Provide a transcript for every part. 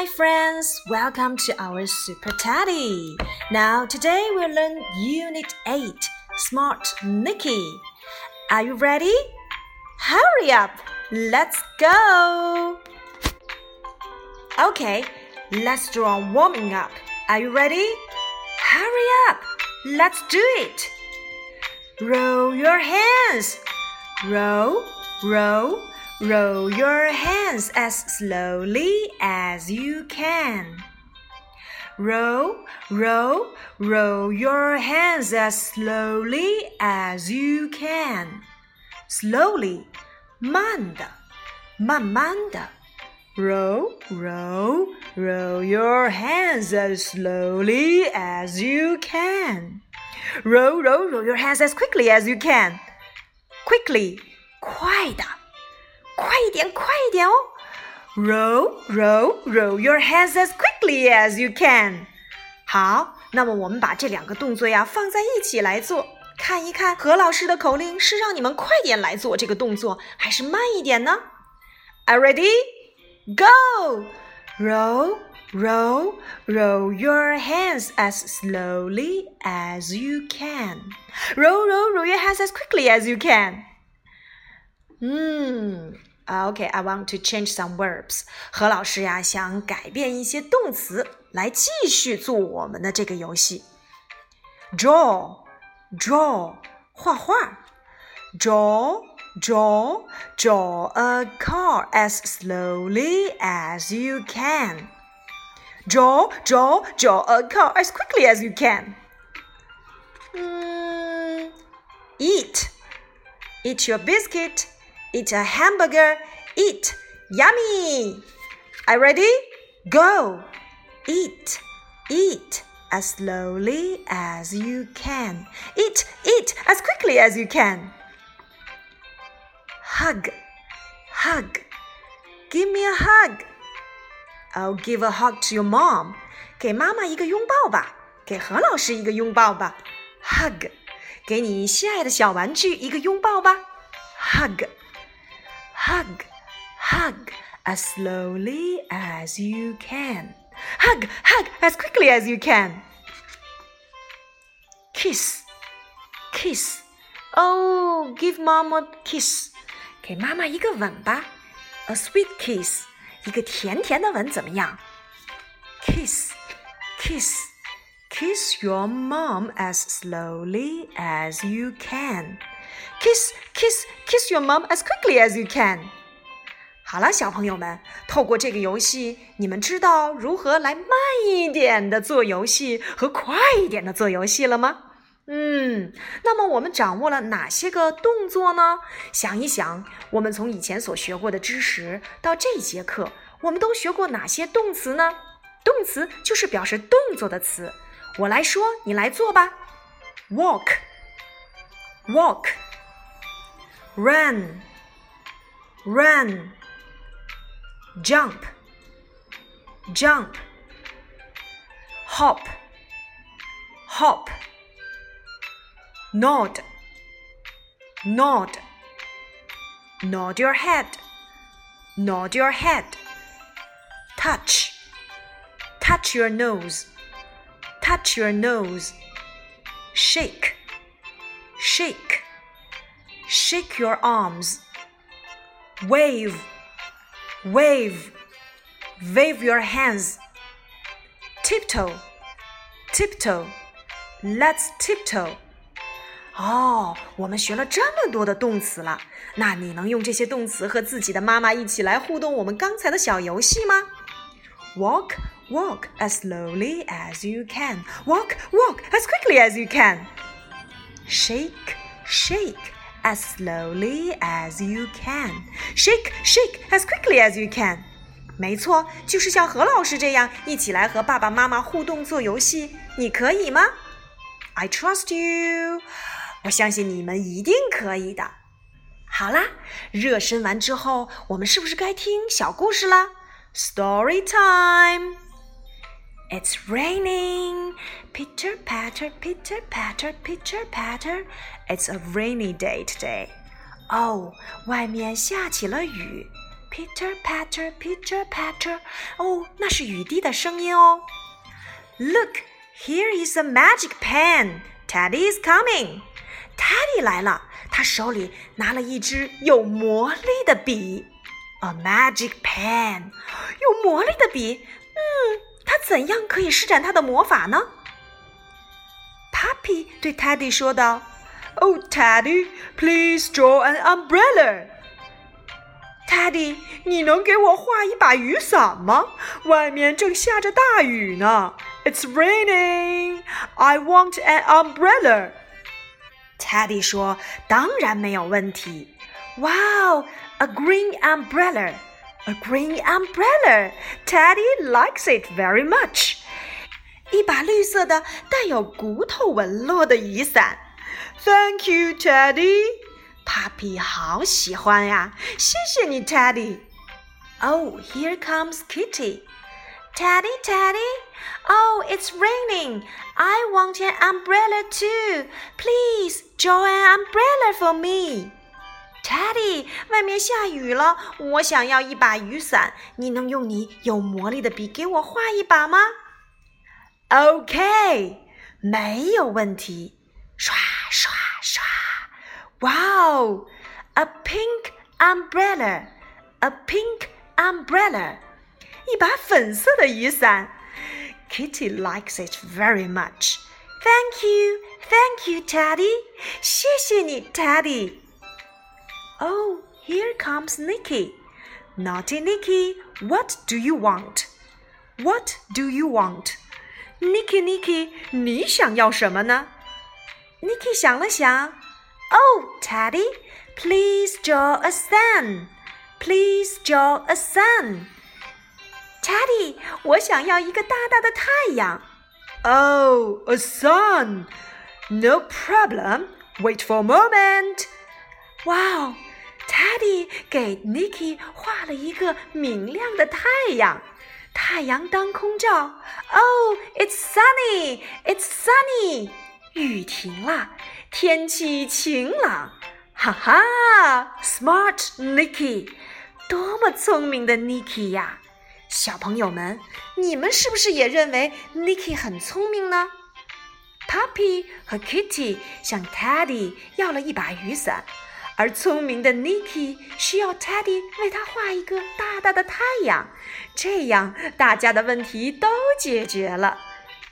my friends, welcome to our Super Teddy. Now, today we'll learn Unit 8 Smart Nicky. Are you ready? Hurry up! Let's go! Okay, let's do a warming up. Are you ready? Hurry up! Let's do it! Roll your hands. Roll, roll, roll your hands as slowly as you can. Roll, roll, roll your hands as slowly as you can. Slowly, 慢的，慢慢的。Roll, roll, roll your hands as slowly as you can. Roll, roll, roll your hands as quickly as you can. Quickly, 快的，快 一点，快一点哦。Roll, roll, roll your hands as quickly as you can. 好，那么我们把这两个动作呀放在一起来做，看一看何老师的口令是让你们快点来做这个动作，还是慢一点呢？Are ready? Go! Roll, roll, roll your hands as slowly as you can. Roll, roll, roll your hands as quickly as you can. Hmm. Okay, I want to change some verbs. 何老师呀，想改变一些动词，来继续做我们的这个游戏。Draw, draw，画画。Draw, draw, draw a car as slowly as you can. Draw, draw, draw a car as quickly as you can. Mm, eat. Eat your biscuit. Eat a hamburger. Eat. Yummy. Are you ready? Go. Eat. Eat as slowly as you can. Eat. Eat as quickly as you can. Hug. Hug. Give me a hug. I'll give a hug to your mom. 给妈妈一个拥抱吧，给何老师一个拥抱吧。Hug，给你心爱的小玩具一个拥抱吧。Hug, hug, hug as slowly as you can. Hug, hug as quickly as you can. Kiss, kiss. Oh, give mom a kiss. 给妈妈一个吻吧。A sweet kiss，一个甜甜的吻怎么样？Kiss, kiss, kiss your mom as slowly as you can. Kiss, kiss, kiss your mom as quickly as you can. 好了，小朋友们，透过这个游戏，你们知道如何来慢一点的做游戏和快一点的做游戏了吗？嗯，那么我们掌握了哪些个动作呢？想一想，我们从以前所学过的知识到这节课，我们都学过哪些动词呢？动词就是表示动作的词。我来说，你来做吧。Walk, walk, run, run, jump, jump, hop, hop. Nod, nod, nod your head, nod your head. Touch, touch your nose, touch your nose. Shake, shake, shake your arms. Wave, wave, wave your hands. Tiptoe, tiptoe. Let's tiptoe. 哦，我们学了这么多的动词了，那你能用这些动词和自己的妈妈一起来互动我们刚才的小游戏吗？Walk, walk as slowly as you can. Walk, walk as quickly as you can. Shake, shake as slowly as you can. Shake, shake as quickly as you can. 没错，就是像何老师这样一起来和爸爸妈妈互动做游戏，你可以吗？I trust you. 我相信你们一定可以的。好啦，热身完之后，我们是不是该听小故事啦？Story time. It's raining. Pitter patter, pitter patter, pitter patter. It's a rainy day today. 哦，外面下起了雨。 Pitter patter, pitter patter。哦，那是雨滴的声音哦。Look, here is a magic pen. Teddy is coming. Teddy 来了，他手里拿了一支有魔力的笔。A magic pen，有魔力的笔。嗯， 他怎样可以施展他的魔法呢？Puppy 对 Teddy 说道：“Oh, Teddy, please draw an umbrella.” Teddy，你能给我画一把雨伞吗？外面正下着大雨呢。It's raining. I want an umbrella. Teddy 说：“当然没有问题。” Wow, a green umbrella. A green umbrella. Teddy likes it very much. 一把绿色的带有骨头纹络的雨伞。Thank you, Teddy. Puppy 好喜欢呀，谢谢你，Teddy。Oh, here comes Kitty. Teddy, Teddy. Oh, it's raining. I want an umbrella too. Please draw an umbrella for me. Teddy，外面下雨了，我想要一把雨伞。你能用你有魔力的笔给我画一把吗？OK，没有问题。刷刷刷！Wow，a pink umbrella，a pink umbrella，一把粉色的雨伞。Kitty likes it very much. Thank you, thank you, Teddy. 谢谢你，Teddy。Oh, here comes Nicky. Naughty Nicky, what do you want? What do you want? Nicky, Nicky，你想要什么呢？Nicky 想了想，Oh, Teddy, please draw a sun. Please draw a sun. Teddy，我想要一个大大的太阳。Oh, a sun. No problem. Wait for a moment. Wow. Teddy 给 Nicky 画了一个明亮的太阳，太阳当空照。Oh, it's sunny! It's sunny! 雨停了，天气晴朗。哈哈，Smart Nicky，多么聪明的 Nicky 呀！小朋友们，你们是不是也认为 Nicky 很聪明呢？Puppy 和 Kitty 向 Teddy 要了一把雨伞。而聪明的 Nicky 需要 Teddy 为他画一个大大的太阳，这样大家的问题都解决了。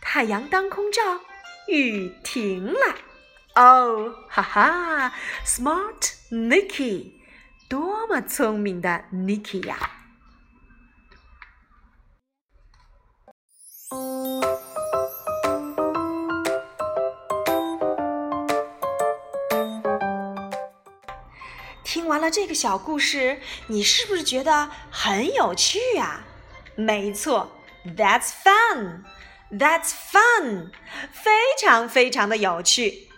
太阳当空照，雨停了。哦，哈哈，Smart Nicky，多么聪明的 Nicky 呀！听完了这个小故事，你是不是觉得很有趣呀？没错，That's fun，That's fun，非常非常的有趣。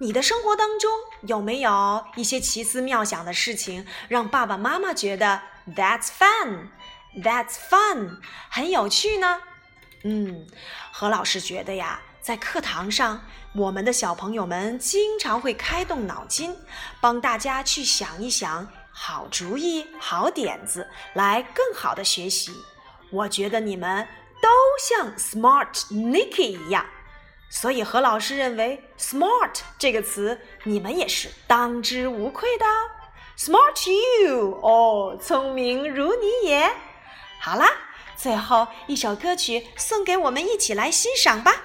你的生活当中有没有一些奇思妙想的事情，让爸爸妈妈觉得 That's fun，That's fun，很有趣呢？嗯，何老师觉得呀。在课堂上，我们的小朋友们经常会开动脑筋，帮大家去想一想好主意、好点子，来更好的学习。我觉得你们都像 Smart Nicky 一样，所以何老师认为 “smart” 这个词你们也是当之无愧的。Smart you，哦，聪明如你也。好啦，最后一首歌曲送给我们，一起来欣赏吧。